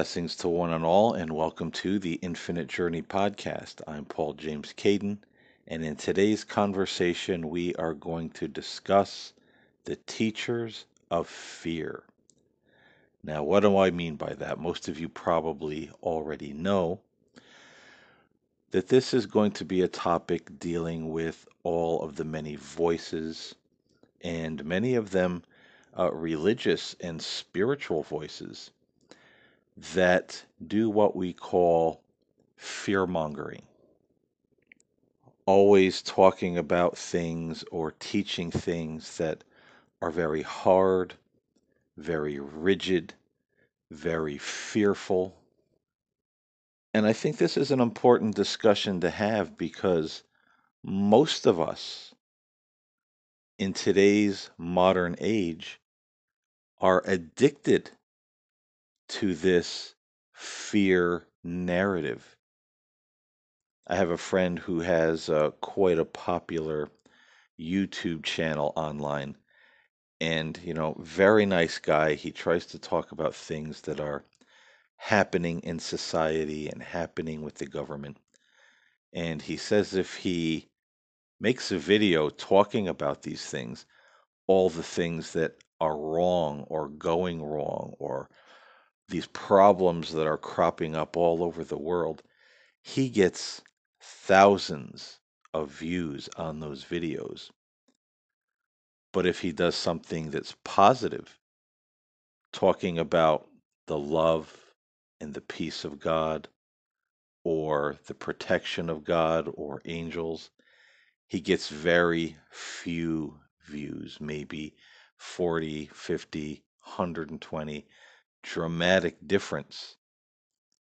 Blessings to one and all, and welcome to the Infinite Journey podcast. I'm Paul James Caiden, and in today's conversation, we are going to discuss the teachers of fear. Now, what do I mean by that? Most of you probably already know that this is going to be a topic dealing with all of the many voices, and many of them uh, religious and spiritual voices that do what we call fear mongering. Always talking about things or teaching things that are very hard, very rigid, very fearful. And I think this is an important discussion to have because most of us in today's modern age are addicted to this fear narrative. I have a friend who has uh, quite a popular YouTube channel online and you know very nice guy he tries to talk about things that are happening in society and happening with the government and he says if he makes a video talking about these things all the things that are wrong or going wrong or these problems that are cropping up all over the world he gets thousands of views on those videos but if he does something that's positive, talking about the love and the peace of God, or the protection of God, or angels, he gets very few views, maybe 40, 50, 120. Dramatic difference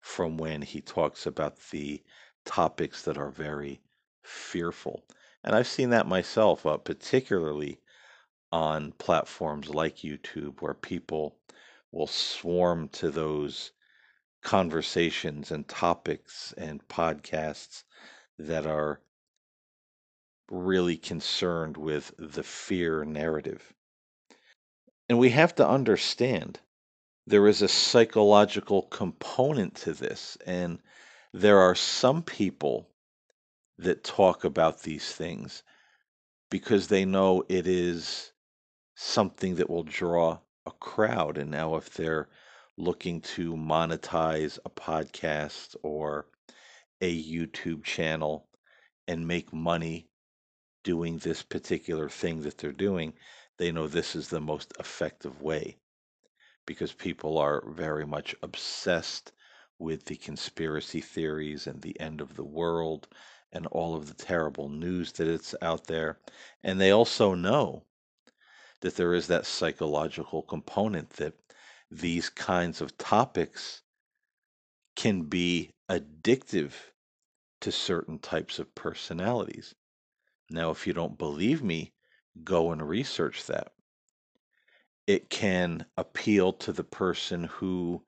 from when he talks about the topics that are very fearful. And I've seen that myself, uh, particularly on platforms like YouTube where people will swarm to those conversations and topics and podcasts that are really concerned with the fear narrative. And we have to understand there is a psychological component to this, and there are some people that talk about these things because they know it is something that will draw a crowd. And now, if they're looking to monetize a podcast or a YouTube channel and make money doing this particular thing that they're doing, they know this is the most effective way because people are very much obsessed with the conspiracy theories and the end of the world and all of the terrible news that it's out there. And they also know that there is that psychological component that these kinds of topics can be addictive to certain types of personalities. Now, if you don't believe me, go and research that. It can appeal to the person who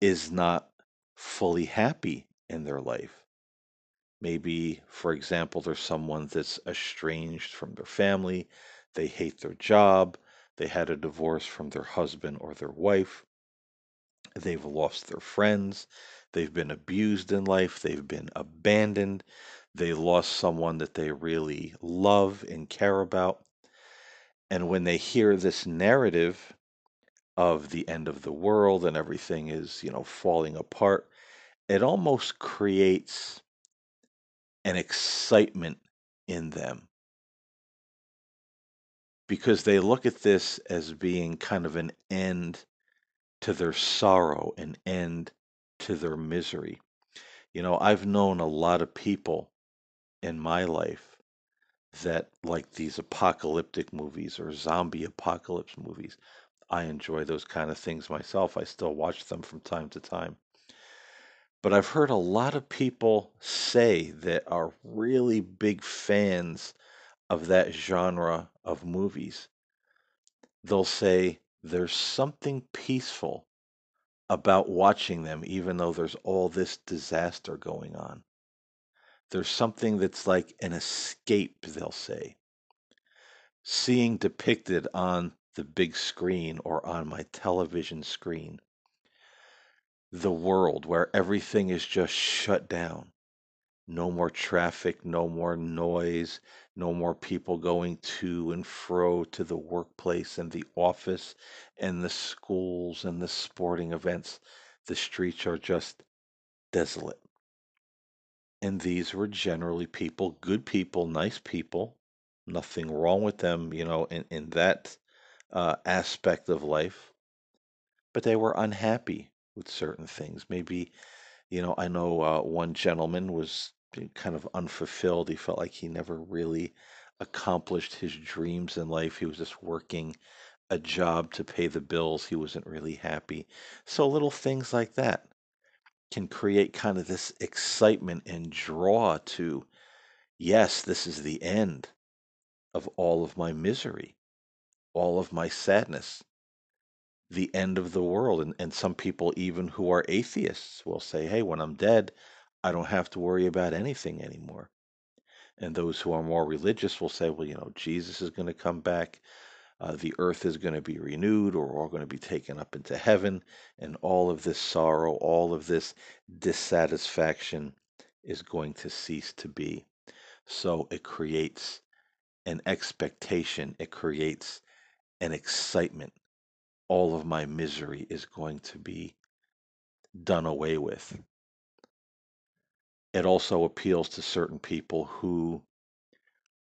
is not fully happy in their life. Maybe, for example, there's someone that's estranged from their family, they hate their job. They had a divorce from their husband or their wife. They've lost their friends. They've been abused in life. They've been abandoned. They lost someone that they really love and care about. And when they hear this narrative of the end of the world and everything is, you know, falling apart, it almost creates an excitement in them because they look at this as being kind of an end to their sorrow, an end to their misery. You know, I've known a lot of people in my life that like these apocalyptic movies or zombie apocalypse movies. I enjoy those kind of things myself. I still watch them from time to time. But I've heard a lot of people say that are really big fans of that genre of movies, they'll say there's something peaceful about watching them, even though there's all this disaster going on. There's something that's like an escape, they'll say. Seeing depicted on the big screen or on my television screen. the world where everything is just shut down. No more traffic, no more noise, no more people going to and fro to the workplace and the office and the schools and the sporting events. The streets are just desolate. And these were generally people, good people, nice people, nothing wrong with them, you know, in, in that uh, aspect of life. But they were unhappy with certain things. Maybe, you know, I know uh, one gentleman was kind of unfulfilled. He felt like he never really accomplished his dreams in life. He was just working a job to pay the bills. He wasn't really happy. So little things like that can create kind of this excitement and draw to, yes, this is the end of all of my misery, all of my sadness, the end of the world. And, and some people, even who are atheists, will say, hey, when I'm dead, I don't have to worry about anything anymore. And those who are more religious will say, well, you know, Jesus is going to come back. Uh, the earth is going to be renewed, or all going to be taken up into heaven, and all of this sorrow, all of this dissatisfaction is going to cease to be. So it creates an expectation, it creates an excitement. All of my misery is going to be done away with. It also appeals to certain people who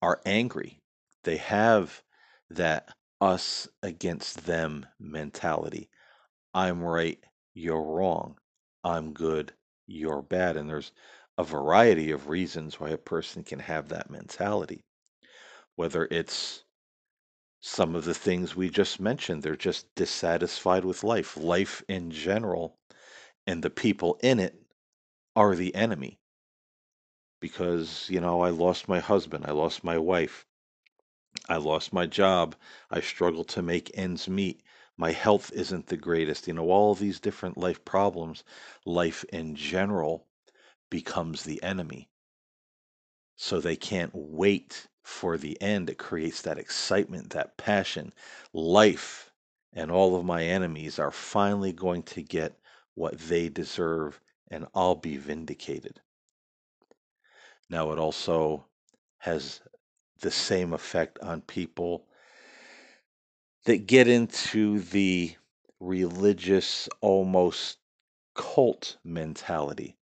are angry. They have that us against them mentality. I'm right, you're wrong. I'm good, you're bad. And there's a variety of reasons why a person can have that mentality. Whether it's some of the things we just mentioned, they're just dissatisfied with life. Life in general and the people in it are the enemy. Because, you know, I lost my husband, I lost my wife, I lost my job. I struggle to make ends meet. My health isn't the greatest. You know, all these different life problems, life in general becomes the enemy. So they can't wait for the end. It creates that excitement, that passion. Life and all of my enemies are finally going to get what they deserve, and I'll be vindicated. Now, it also has the same effect on people that get into the religious, almost cult mentality,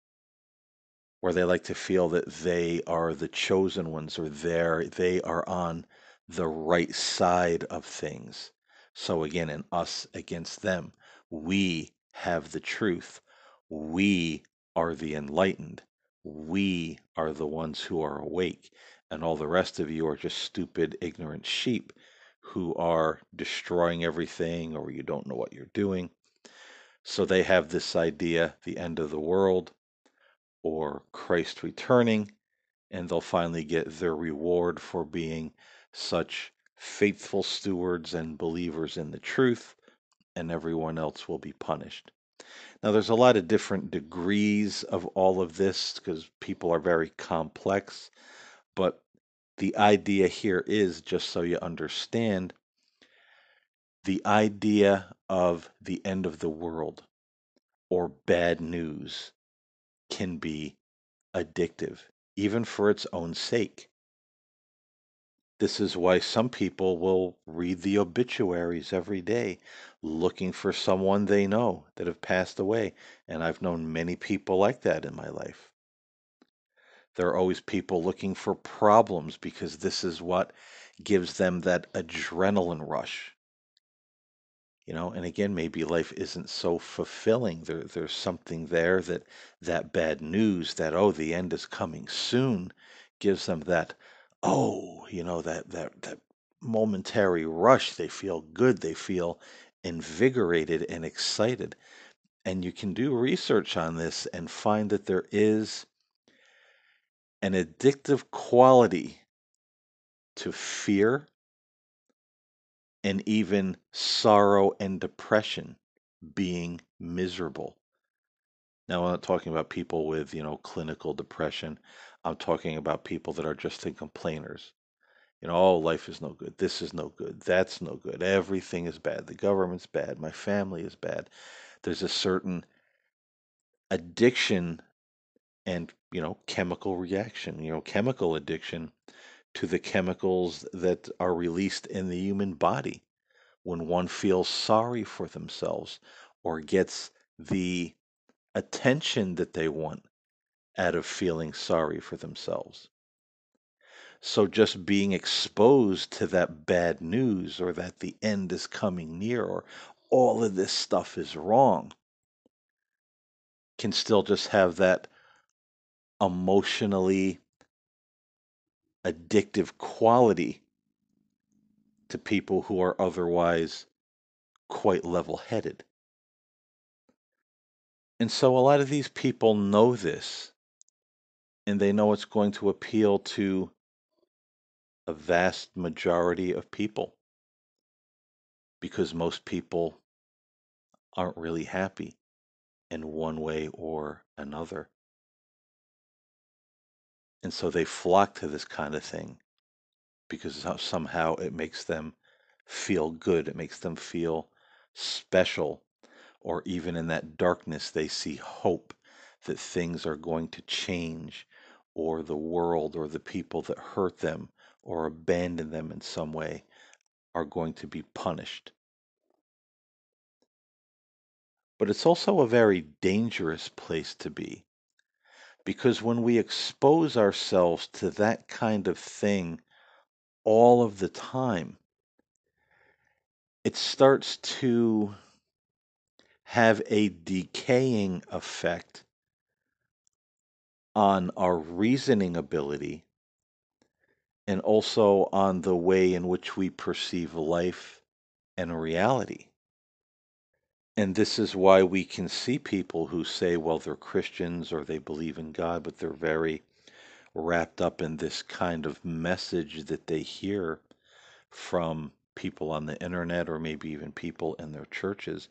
where they like to feel that they are the chosen ones or they they are on the right side of things. So again, in us against them. We have the truth. We are the enlightened. We are the ones who are awake and all the rest of you are just stupid, ignorant sheep who are destroying everything or you don't know what you're doing. So they have this idea, the end of the world or Christ returning, and they'll finally get their reward for being such faithful stewards and believers in the truth, and everyone else will be punished. Now, there's a lot of different degrees of all of this because people are very complex, but the idea here is just so you understand the idea of the end of the world or bad news can be addictive, even for its own sake. This is why some people will read the obituaries every day looking for someone they know that have passed away. And I've known many people like that in my life. There are always people looking for problems because this is what gives them that adrenaline rush. You know, and again, maybe life isn't so fulfilling. There, there's something there that that bad news, that oh, the end is coming soon, gives them that oh, you know, that that that momentary rush. They feel good. They feel invigorated and excited. And you can do research on this and find that there is an addictive quality to fear and even sorrow and depression, being miserable. Now, I'm not talking about people with, you know, clinical depression. I'm talking about people that are just in complainers. You know, oh, life is no good. This is no good. That's no good. Everything is bad. The government's bad. My family is bad. There's a certain addiction and, you know, chemical reaction, you know, chemical addiction to the chemicals that are released in the human body when one feels sorry for themselves or gets the attention that they want out of feeling sorry for themselves. So just being exposed to that bad news or that the end is coming near or all of this stuff is wrong can still just have that emotionally addictive quality to people who are otherwise quite level headed. And so a lot of these people know this and they know it's going to appeal to a vast majority of people because most people aren't really happy in one way or another. And so they flock to this kind of thing because somehow it makes them feel good, it makes them feel special, or even in that darkness, they see hope that things are going to change, or the world or the people that hurt them or abandon them in some way are going to be punished. But it's also a very dangerous place to be because when we expose ourselves to that kind of thing all of the time, it starts to have a decaying effect on our reasoning ability and also on the way in which we perceive life and reality. And this is why we can see people who say, well, they're Christians or they believe in God, but they're very wrapped up in this kind of message that they hear from people on the internet or maybe even people in their churches.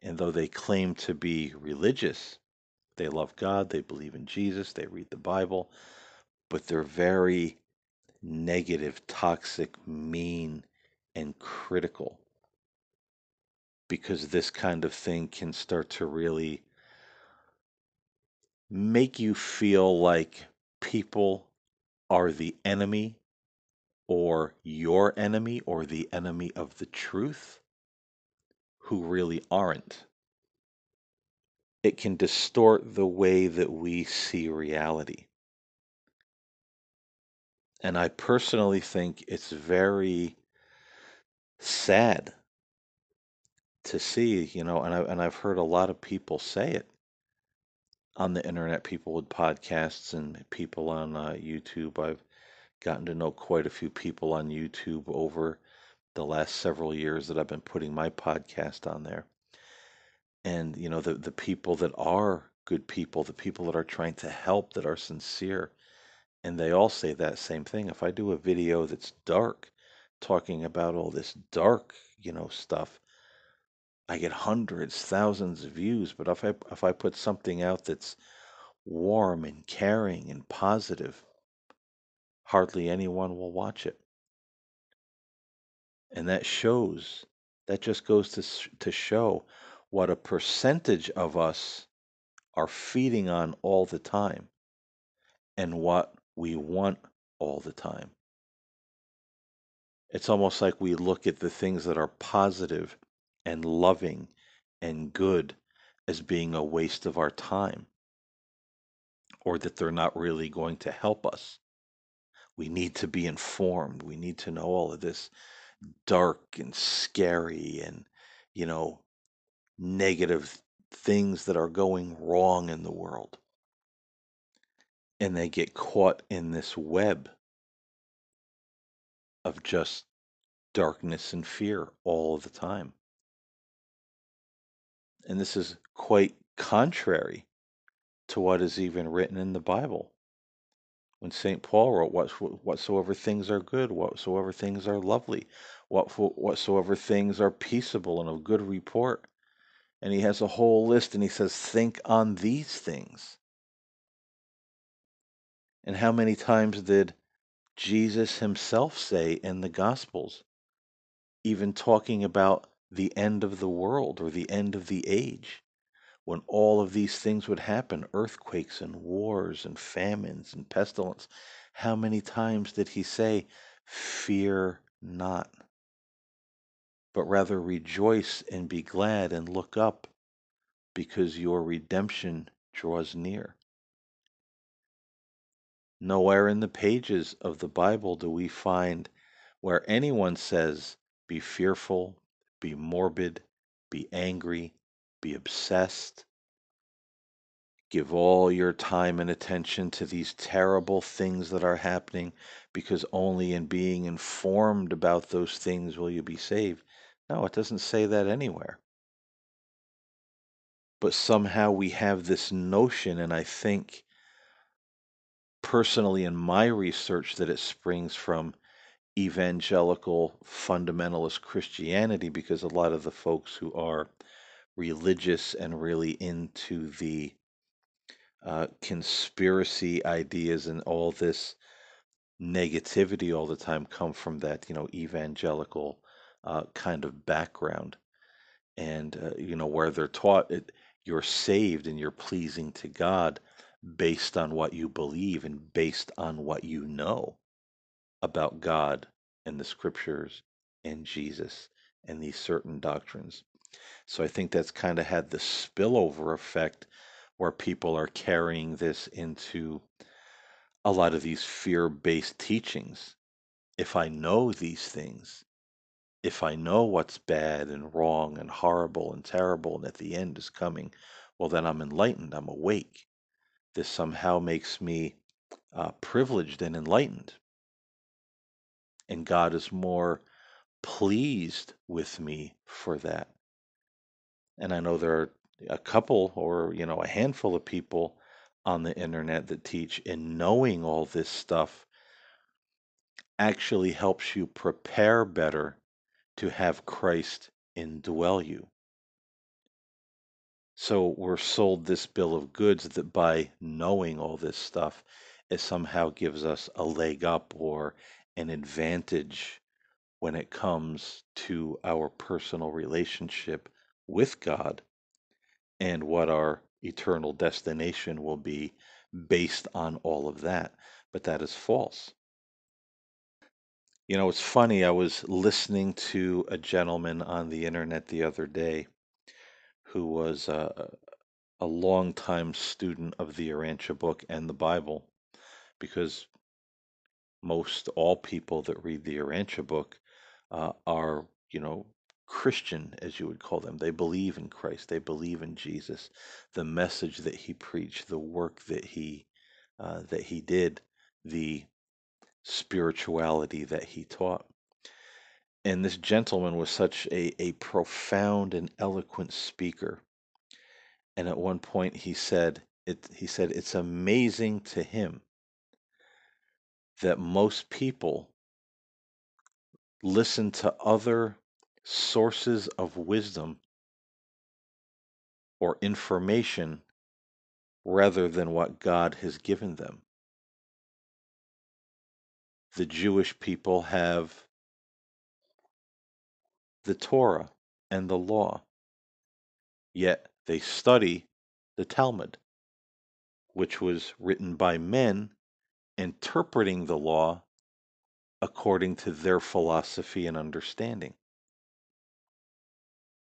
And though they claim to be religious, they love God, they believe in Jesus, they read the Bible, but they're very negative, toxic, mean, and critical because this kind of thing can start to really make you feel like people are the enemy or your enemy or the enemy of the truth who really aren't. It can distort the way that we see reality. And I personally think it's very sad to see, you know, and I and I've heard a lot of people say it on the internet, people with podcasts and people on uh, YouTube. I've gotten to know quite a few people on YouTube over the last several years that I've been putting my podcast on there. And you know, the the people that are good people, the people that are trying to help, that are sincere, and they all say that same thing. If I do a video that's dark, talking about all this dark, you know, stuff, I get hundreds, thousands of views, but if I if I put something out that's warm and caring and positive, hardly anyone will watch it. And that shows that just goes to to show what a percentage of us are feeding on all the time and what we want all the time. It's almost like we look at the things that are positive and loving and good as being a waste of our time or that they're not really going to help us. We need to be informed. We need to know all of this dark and scary and, you know, negative things that are going wrong in the world. And they get caught in this web of just darkness and fear all the time. And this is quite contrary to what is even written in the Bible. When St. Paul wrote, Whatsoever things are good, whatsoever things are lovely, whatsoever things are peaceable and of good report. And he has a whole list and he says, Think on these things. And how many times did Jesus himself say in the Gospels, even talking about the end of the world or the end of the age, when all of these things would happen earthquakes and wars and famines and pestilence. How many times did he say, Fear not, but rather rejoice and be glad and look up because your redemption draws near? Nowhere in the pages of the Bible do we find where anyone says, Be fearful, be morbid, be angry, be obsessed, Give all your time and attention to these terrible things that are happening because only in being informed about those things will you be saved. No, it doesn't say that anywhere. But somehow we have this notion, and I think personally in my research that it springs from evangelical fundamentalist Christianity because a lot of the folks who are religious and really into the uh, conspiracy ideas and all this negativity all the time come from that you know evangelical uh, kind of background and uh, you know where they're taught it you're saved and you're pleasing to god based on what you believe and based on what you know about god and the scriptures and jesus and these certain doctrines so i think that's kind of had the spillover effect where people are carrying this into a lot of these fear based teachings. If I know these things, if I know what's bad and wrong and horrible and terrible and at the end is coming, well, then I'm enlightened, I'm awake. This somehow makes me uh, privileged and enlightened. And God is more pleased with me for that. And I know there are a couple or, you know, a handful of people on the internet that teach and knowing all this stuff actually helps you prepare better to have Christ indwell you. So we're sold this bill of goods that by knowing all this stuff, it somehow gives us a leg up or an advantage when it comes to our personal relationship with God and what our eternal destination will be based on all of that. But that is false. You know, it's funny. I was listening to a gentleman on the internet the other day who was a, a longtime student of the Urantia book and the Bible, because most all people that read the Urantia book uh, are, you know, Christian, as you would call them. They believe in Christ. They believe in Jesus, the message that he preached, the work that he uh, that he did, the spirituality that he taught. And this gentleman was such a, a profound and eloquent speaker. And at one point he said, it, he said, it's amazing to him that most people listen to other sources of wisdom or information rather than what God has given them. The Jewish people have the Torah and the law, yet they study the Talmud, which was written by men interpreting the law according to their philosophy and understanding.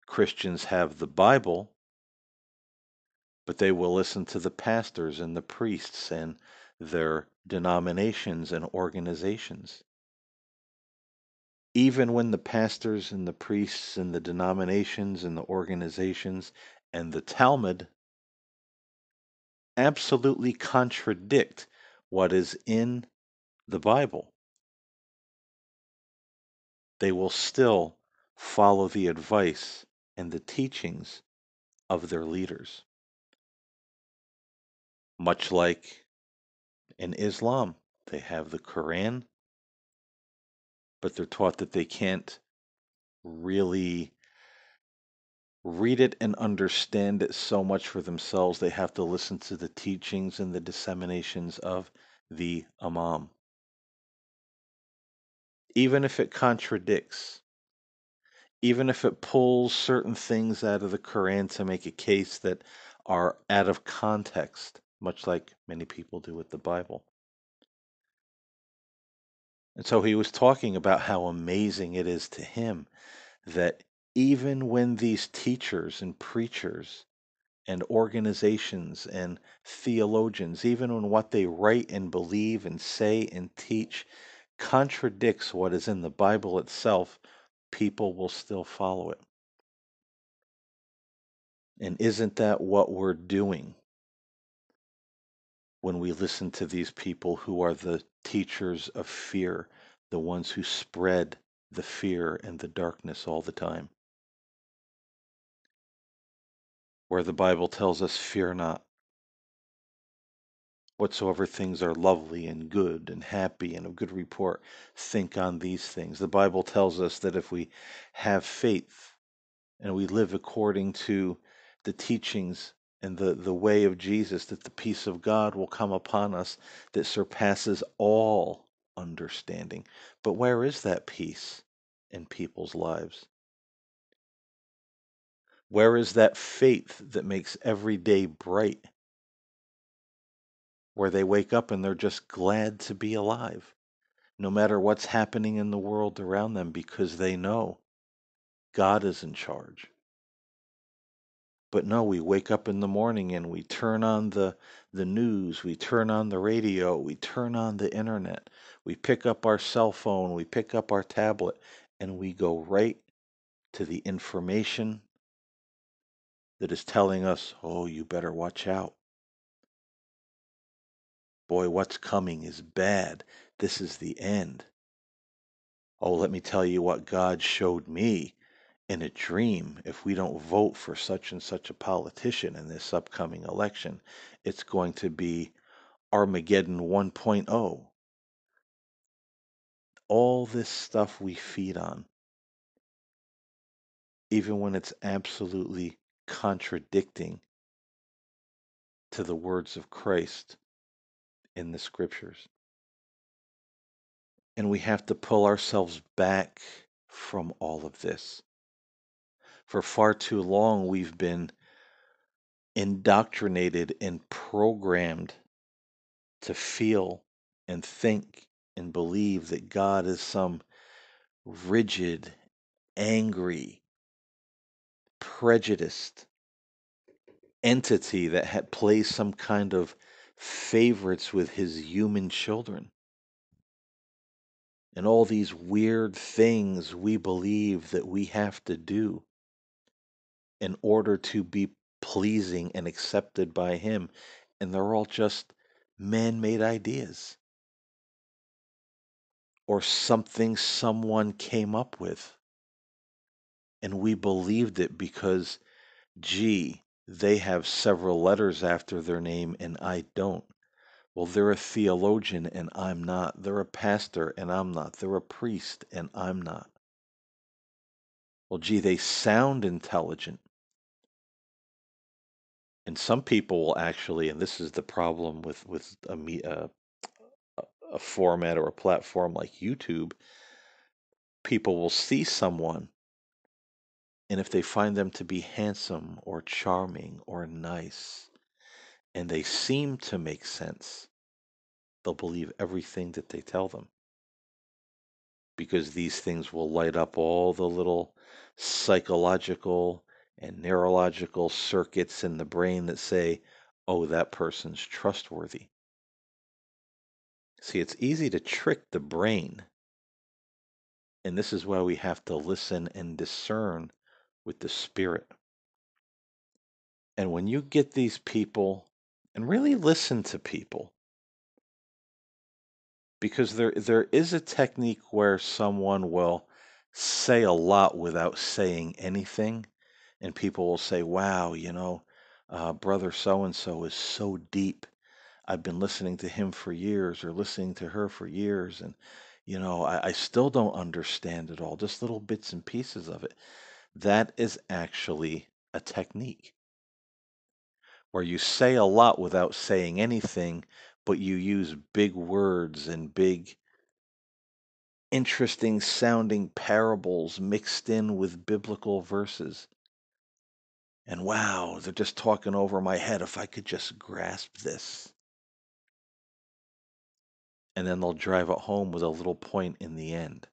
Christians have the Bible, but they will listen to the pastors and the priests and their denominations and organizations. Even when the pastors and the priests and the denominations and the organizations and the Talmud absolutely contradict what is in the Bible, they will still follow the advice and the teachings of their leaders. Much like in Islam, they have the Quran, but they're taught that they can't really read it and understand it so much for themselves. They have to listen to the teachings and the disseminations of the Imam. Even if it contradicts, even if it pulls certain things out of the Quran to make a case that are out of context, much like many people do with the Bible. And so he was talking about how amazing it is to him that even when these teachers and preachers and organizations and theologians, even when what they write and believe and say and teach contradicts what is in the Bible itself, people will still follow it. And isn't that what we're doing when we listen to these people who are the teachers of fear, the ones who spread the fear and the darkness all the time? Where the Bible tells us, Fear not. Whatsoever things are lovely and good and happy and of good report, think on these things. The Bible tells us that if we have faith and we live according to the teachings and the, the way of Jesus, that the peace of God will come upon us that surpasses all understanding. But where is that peace in people's lives? Where is that faith that makes every day bright? Where they wake up and they're just glad to be alive, no matter what's happening in the world around them, because they know God is in charge. But no, we wake up in the morning and we turn on the the news, we turn on the radio, we turn on the internet, we pick up our cell phone, we pick up our tablet, and we go right to the information that is telling us, oh, you better watch out. Boy, what's coming is bad. This is the end. Oh, let me tell you what God showed me in a dream. If we don't vote for such and such a politician in this upcoming election, it's going to be Armageddon 1.0. All this stuff we feed on, even when it's absolutely contradicting to the words of Christ in the scriptures. And we have to pull ourselves back from all of this. For far too long, we've been indoctrinated and programmed to feel and think and believe that God is some rigid, angry, prejudiced entity that had plays some kind of favorites with his human children. And all these weird things we believe that we have to do in order to be pleasing and accepted by him. And they're all just man made ideas or something someone came up with. And we believed it because, gee, they have several letters after their name and I don't. Well, they're a theologian and I'm not. They're a pastor and I'm not. They're a priest and I'm not. Well, gee, they sound intelligent. And some people will actually, and this is the problem with with a, uh, a a format or a platform like YouTube, people will see someone, and if they find them to be handsome or charming or nice, and they seem to make sense, they'll believe everything that they tell them. Because these things will light up all the little psychological and neurological circuits in the brain that say, oh, that person's trustworthy. See, it's easy to trick the brain. And this is why we have to listen and discern with the spirit. And when you get these people and really listen to people, because there there is a technique where someone will say a lot without saying anything, and people will say, "Wow, you know, uh, brother so and so is so deep. I've been listening to him for years, or listening to her for years, and you know, I, I still don't understand it all. Just little bits and pieces of it." That is actually a technique where you say a lot without saying anything, but you use big words and big interesting sounding parables mixed in with biblical verses. And wow, they're just talking over my head. If I could just grasp this. And then they'll drive it home with a little point in the end.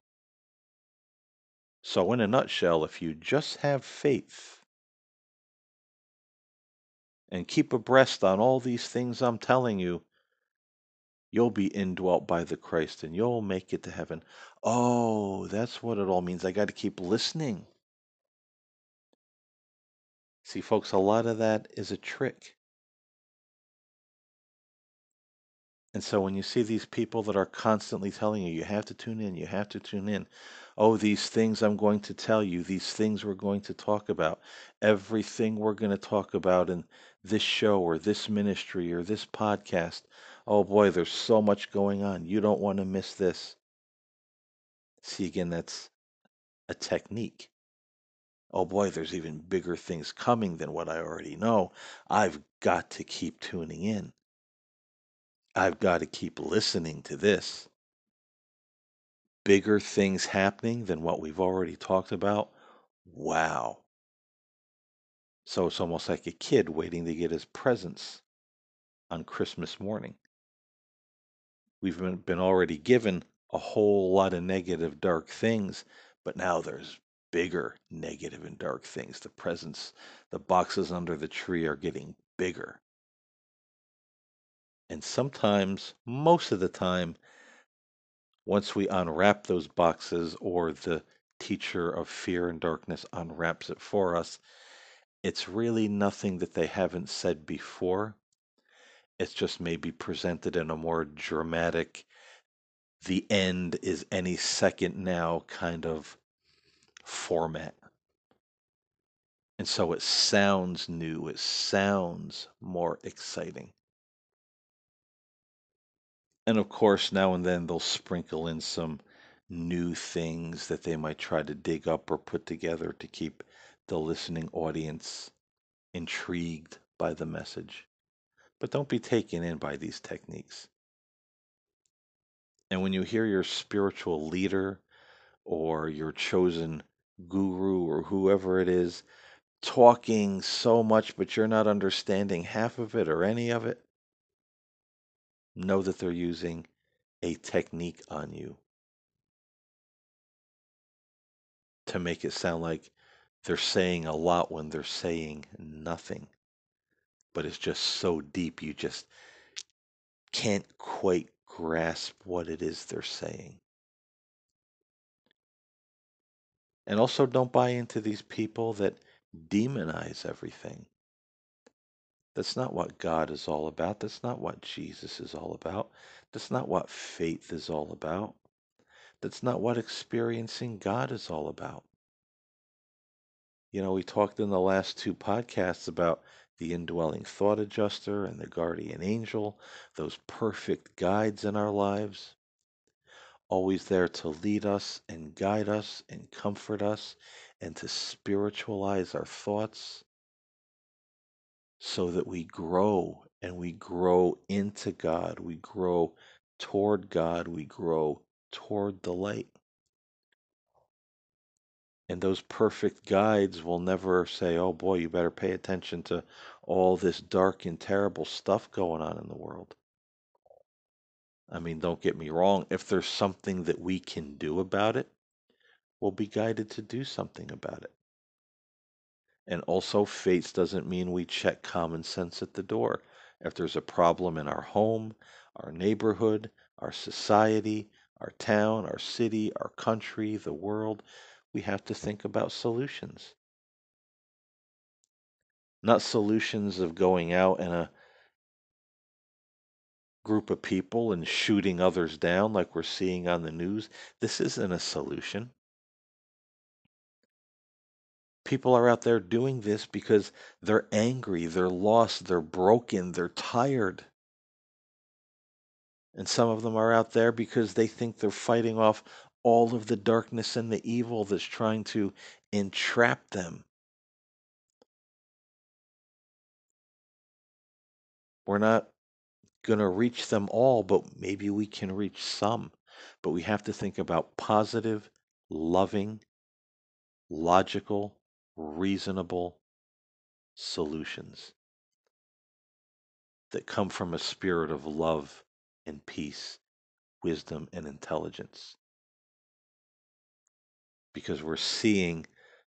So, in a nutshell, if you just have faith and keep abreast on all these things I'm telling you, you'll be indwelt by the Christ and you'll make it to heaven. Oh, that's what it all means. I got to keep listening. See, folks, a lot of that is a trick. And so when you see these people that are constantly telling you, you have to tune in, you have to tune in. Oh, these things I'm going to tell you, these things we're going to talk about, everything we're going to talk about in this show or this ministry or this podcast. Oh boy, there's so much going on. You don't want to miss this. See, again, that's a technique. Oh boy, there's even bigger things coming than what I already know. I've got to keep tuning in. I've got to keep listening to this. Bigger things happening than what we've already talked about. Wow. So it's almost like a kid waiting to get his presents on Christmas morning. We've been, already given a whole lot of negative, dark things, but now there's bigger negative and dark things. The presents, the boxes under the tree are getting bigger. And sometimes, most of the time, once we unwrap those boxes or the teacher of fear and darkness unwraps it for us, it's really nothing that they haven't said before. It's just maybe presented in a more dramatic, the end is any second now kind of format. And so it sounds new, it sounds more exciting. And of course, now and then they'll sprinkle in some new things that they might try to dig up or put together to keep the listening audience intrigued by the message. But don't be taken in by these techniques. And when you hear your spiritual leader or your chosen guru or whoever it is talking so much, but you're not understanding half of it or any of it, know that they're using a technique on you to make it sound like they're saying a lot when they're saying nothing. But it's just so deep, you just can't quite grasp what it is they're saying. And also, don't buy into these people that demonize everything. That's not what God is all about. That's not what Jesus is all about. That's not what faith is all about. That's not what experiencing God is all about. You know, we talked in the last two podcasts about the indwelling thought adjuster and the guardian angel, those perfect guides in our lives, always there to lead us and guide us and comfort us and to spiritualize our thoughts so that we grow and we grow into God, we grow toward God, we grow toward the light. And those perfect guides will never say, oh boy, you better pay attention to all this dark and terrible stuff going on in the world. I mean, don't get me wrong, if there's something that we can do about it, we'll be guided to do something about it. And also, faith doesn't mean we check common sense at the door. If there's a problem in our home, our neighborhood, our society, our town, our city, our country, the world, we have to think about solutions. Not solutions of going out in a group of people and shooting others down like we're seeing on the news. This isn't a solution. People are out there doing this because they're angry, they're lost, they're broken, they're tired. And some of them are out there because they think they're fighting off all of the darkness and the evil that's trying to entrap them. We're not going to reach them all, but maybe we can reach some. but we have to think about positive, loving, logical, reasonable solutions that come from a spirit of love and peace, wisdom and intelligence. Because we're seeing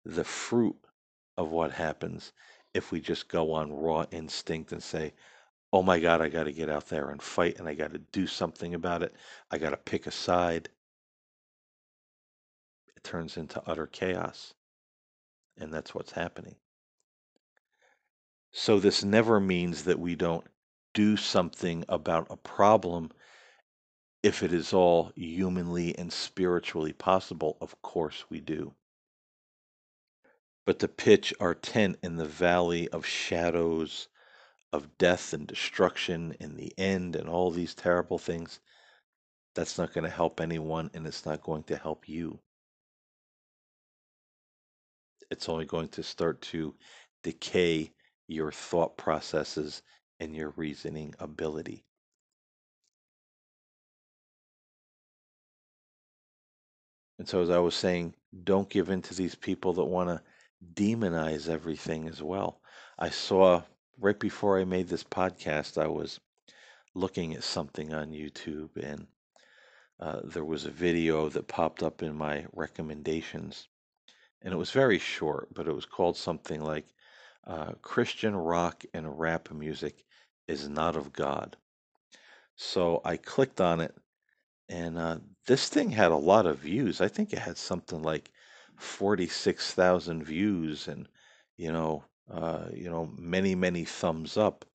the fruit of what happens if we just go on raw instinct and say, oh my God, I got to get out there and fight and I got to do something about it. I got to pick a side. It turns into utter chaos. And that's what's happening. So this never means that we don't do something about a problem if it is all humanly and spiritually possible. Of course we do. But to pitch our tent in the valley of shadows, of death and destruction in the end and all these terrible things, that's not going to help anyone and it's not going to help you. It's only going to start to decay your thought processes and your reasoning ability. And so, as I was saying, don't give in to these people that want to demonize everything as well. I saw right before I made this podcast, I was looking at something on YouTube and uh, there was a video that popped up in my recommendations. And it was very short, but it was called something like uh, Christian rock and rap music is not of God. So I clicked on it, and uh, this thing had a lot of views. I think it had something like 46,000 views and, you know, uh, you know, many, many thumbs up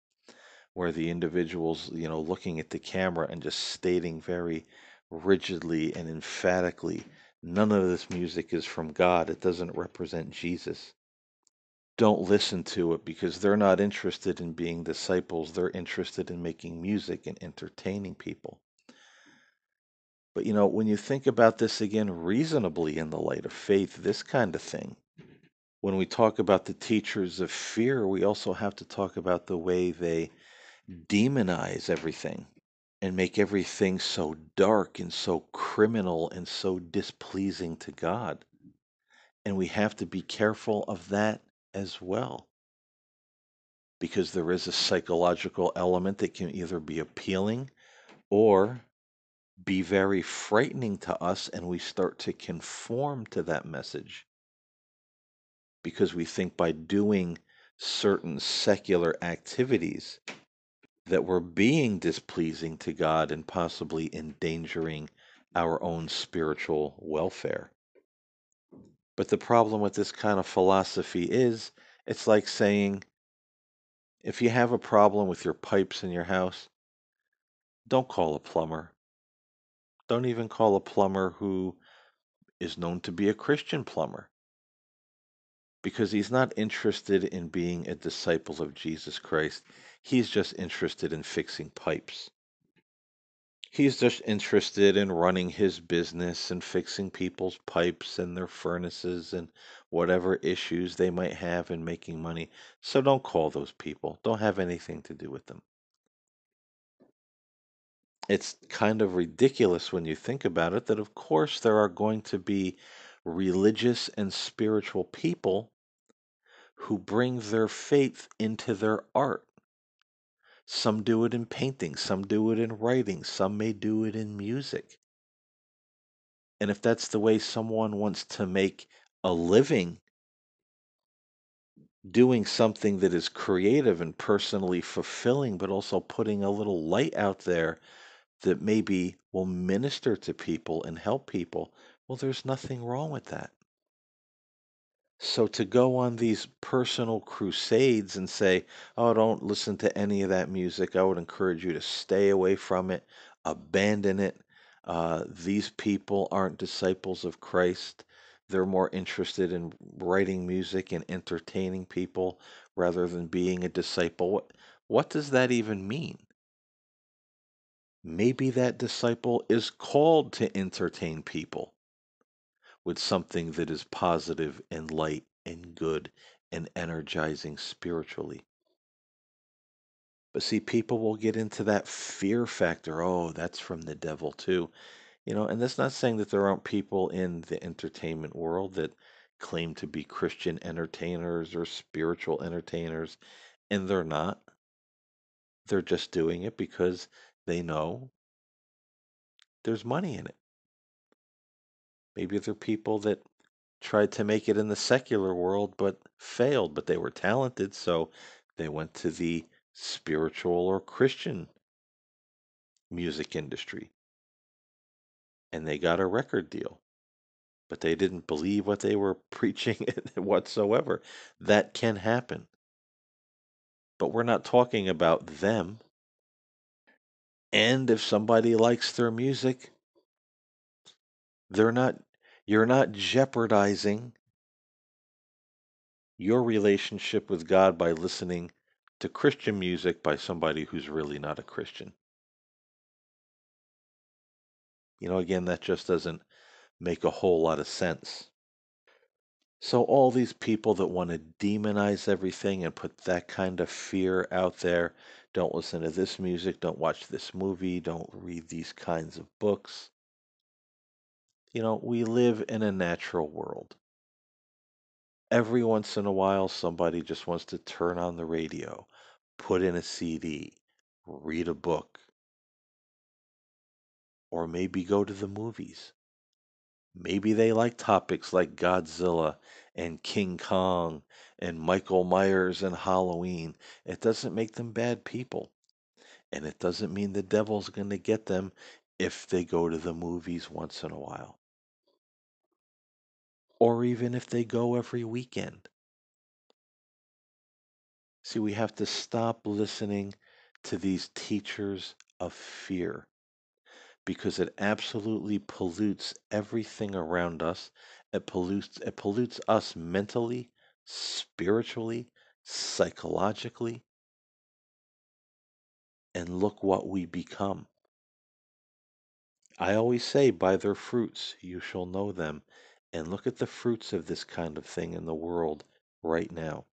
where the individuals, you know, looking at the camera and just stating very rigidly and emphatically, none of this music is from God. It doesn't represent Jesus. Don't listen to it because they're not interested in being disciples. They're interested in making music and entertaining people. But you know, when you think about this again reasonably in the light of faith, this kind of thing, when we talk about the teachers of fear, we also have to talk about the way they demonize everything and make everything so dark and so criminal and so displeasing to God. And we have to be careful of that as well. Because there is a psychological element that can either be appealing or be very frightening to us, and we start to conform to that message. Because we think by doing certain secular activities, that we're being displeasing to God and possibly endangering our own spiritual welfare. But the problem with this kind of philosophy is it's like saying if you have a problem with your pipes in your house, don't call a plumber. Don't even call a plumber who is known to be a Christian plumber because he's not interested in being a disciple of Jesus Christ. He's just interested in fixing pipes. He's just interested in running his business and fixing people's pipes and their furnaces and whatever issues they might have in making money. So don't call those people. Don't have anything to do with them. It's kind of ridiculous when you think about it that, of course, there are going to be religious and spiritual people who bring their faith into their art. Some do it in painting, some do it in writing, some may do it in music. And if that's the way someone wants to make a living doing something that is creative and personally fulfilling, but also putting a little light out there that maybe will minister to people and help people, well, there's nothing wrong with that. So to go on these personal crusades and say, oh, don't listen to any of that music, I would encourage you to stay away from it, abandon it. Uh, these people aren't disciples of Christ. They're more interested in writing music and entertaining people rather than being a disciple. What, what does that even mean? Maybe that disciple is called to entertain people with something that is positive and light and good and energizing spiritually. But see, people will get into that fear factor. Oh, that's from the devil too. You know, and that's not saying that there aren't people in the entertainment world that claim to be Christian entertainers or spiritual entertainers, and they're not. They're just doing it because they know there's money in it. Maybe they're people that tried to make it in the secular world but failed, but they were talented, so they went to the spiritual or Christian music industry and they got a record deal. But they didn't believe what they were preaching whatsoever. That can happen. But we're not talking about them. And if somebody likes their music, they're not you're not jeopardizing your relationship with God by listening to Christian music by somebody who's really not a Christian. You know, again, that just doesn't make a whole lot of sense. So, all these people that want to demonize everything and put that kind of fear out there don't listen to this music, don't watch this movie, don't read these kinds of books. You know, we live in a natural world. Every once in a while, somebody just wants to turn on the radio, put in a CD, read a book, or maybe go to the movies. Maybe they like topics like Godzilla and King Kong and Michael Myers and Halloween. It doesn't make them bad people. And it doesn't mean the devil's going to get them if they go to the movies once in a while. Or even if they go every weekend. See, we have to stop listening to these teachers of fear because it absolutely pollutes everything around us. It pollutes it pollutes us mentally, spiritually, psychologically. And look what we become. I always say, by their fruits you shall know them. And look at the fruits of this kind of thing in the world right now.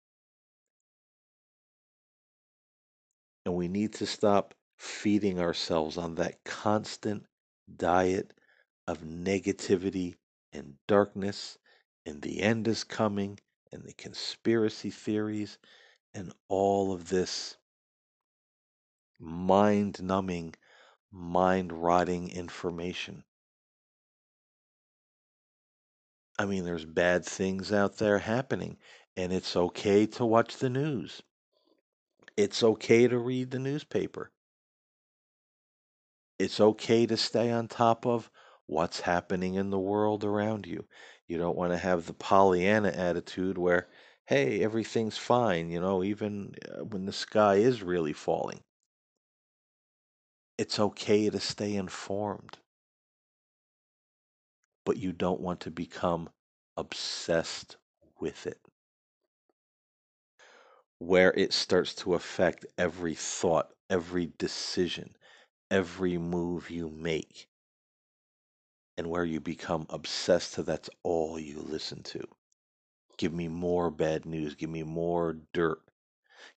And we need to stop feeding ourselves on that constant diet of negativity and darkness, and the end is coming, and the conspiracy theories, and all of this mind numbing, mind rotting information. I mean, there's bad things out there happening, and it's okay to watch the news. It's okay to read the newspaper. It's okay to stay on top of what's happening in the world around you. You don't want to have the Pollyanna attitude where, hey, everything's fine, you know, even uh, when the sky is really falling. It's okay to stay informed, but you don't want to become obsessed with it. Where it starts to affect every thought, every decision, every move you make, and where you become obsessed to that's all you listen to. Give me more bad news, give me more dirt,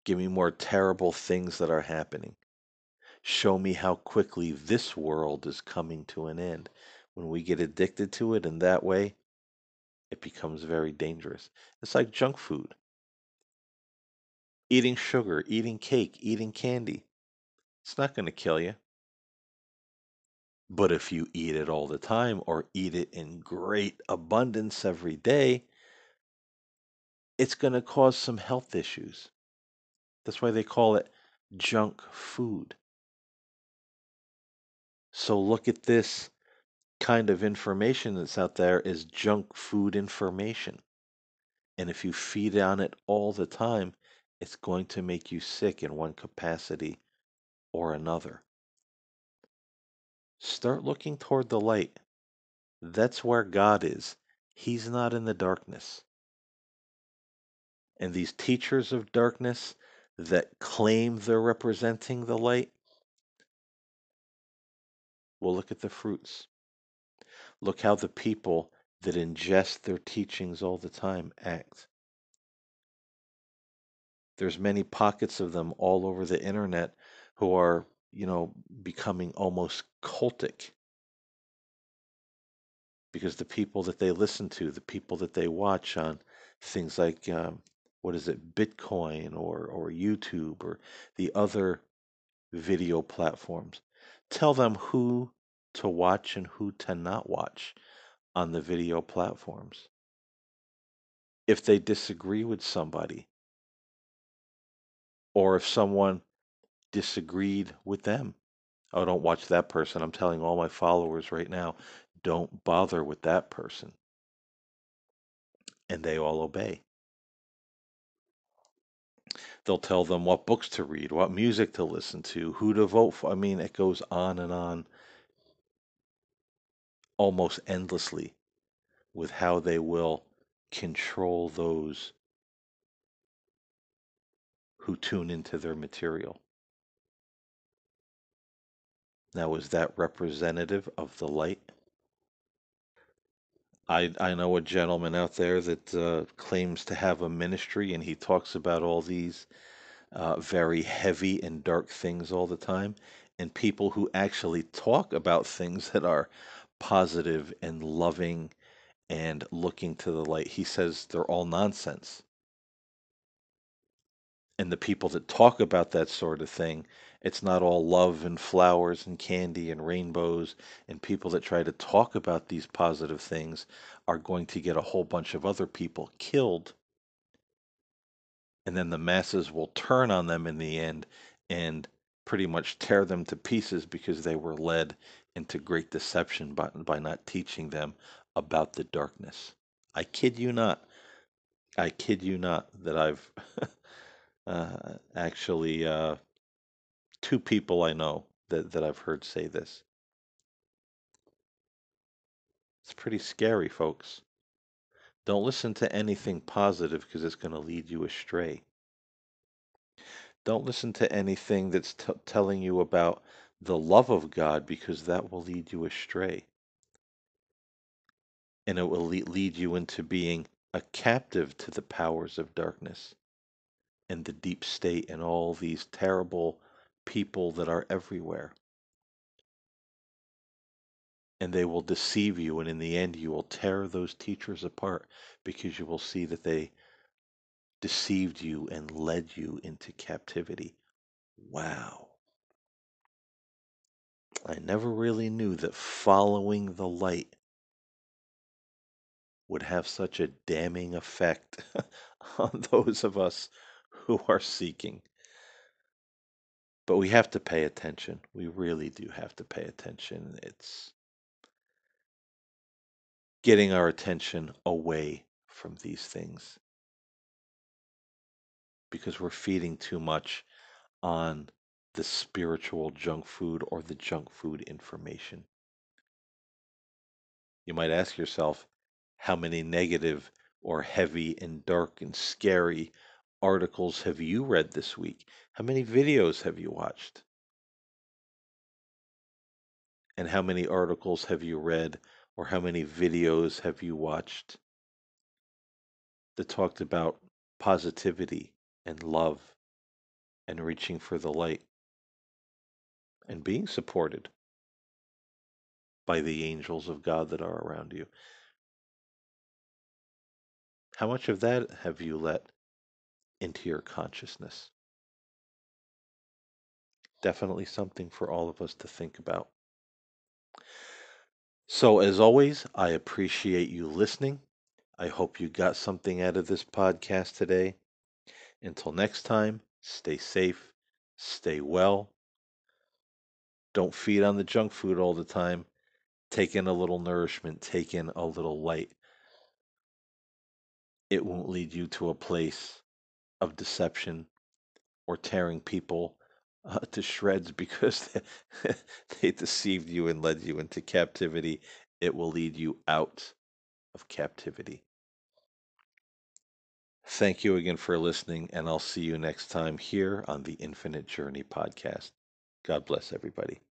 give me more terrible things that are happening. Show me how quickly this world is coming to an end. When we get addicted to it in that way, it becomes very dangerous. It's like junk food. Eating sugar, eating cake, eating candy. It's not going to kill you. But if you eat it all the time or eat it in great abundance every day, it's going to cause some health issues. That's why they call it junk food. So look at this kind of information that's out there as junk food information. And if you feed on it all the time, it's going to make you sick in one capacity or another. Start looking toward the light. That's where God is. He's not in the darkness. And these teachers of darkness that claim they're representing the light, well, look at the fruits. Look how the people that ingest their teachings all the time act. There's many pockets of them all over the internet who are, you know, becoming almost cultic. because the people that they listen to, the people that they watch on things like um, what is it, BitChute or or YouTube or the other video platforms, tell them who to watch and who to not watch on the video platforms. If they disagree with somebody, or if someone disagreed with them, oh, don't watch that person. I'm telling all my followers right now, don't bother with that person. And they all obey. They'll tell them what books to read, what music to listen to, who to vote for. I mean, it goes on and on almost endlessly with how they will control those who tune into their material. Now, is that representative of the light? I, I know a gentleman out there that uh, claims to have a ministry and he talks about all these uh, very heavy and dark things all the time. And people who actually talk about things that are positive and loving and looking to the light, he says they're all nonsense. And the people that talk about that sort of thing, it's not all love and flowers and candy and rainbows. And people that try to talk about these positive things are going to get a whole bunch of other people killed. And then the masses will turn on them in the end and pretty much tear them to pieces because they were led into great deception by, by not teaching them about the darkness. I kid you not. I kid you not that I've uh, actually uh, two people I know that, that I've heard say this. It's pretty scary, folks. Don't listen to anything positive because it's going to lead you astray. Don't listen to anything that's t- telling you about the love of God because that will lead you astray. And it will lead you into being a captive to the powers of darkness and the deep state and all these terrible people that are everywhere. And they will deceive you, and in the end, you will tear those teachers apart because you will see that they deceived you and led you into captivity. Wow. I never really knew that following the light would have such a damning effect on those of us who are seeking. But we have to pay attention. We really do have to pay attention. It's getting our attention away from these things because we're feeding too much on the spiritual junk food or the junk food information. You might ask yourself, how many negative or heavy and dark and scary articles have you read this week? How many videos have you watched? And how many articles have you read or how many videos have you watched that talked about positivity and love and reaching for the light and being supported by the angels of God that are around you? How much of that have you let into your consciousness? Definitely something for all of us to think about. So, as always, I appreciate you listening. I hope you got something out of this podcast today. Until next time, stay safe, stay well. Don't feed on the junk food all the time. Take in a little nourishment, take in a little light. It won't lead you to a place of deception or tearing people uh, to shreds because they, they deceived you and led you into captivity. It will lead you out of captivity. Thank you again for listening, and I'll see you next time here on the Infinite Journey podcast. God bless everybody.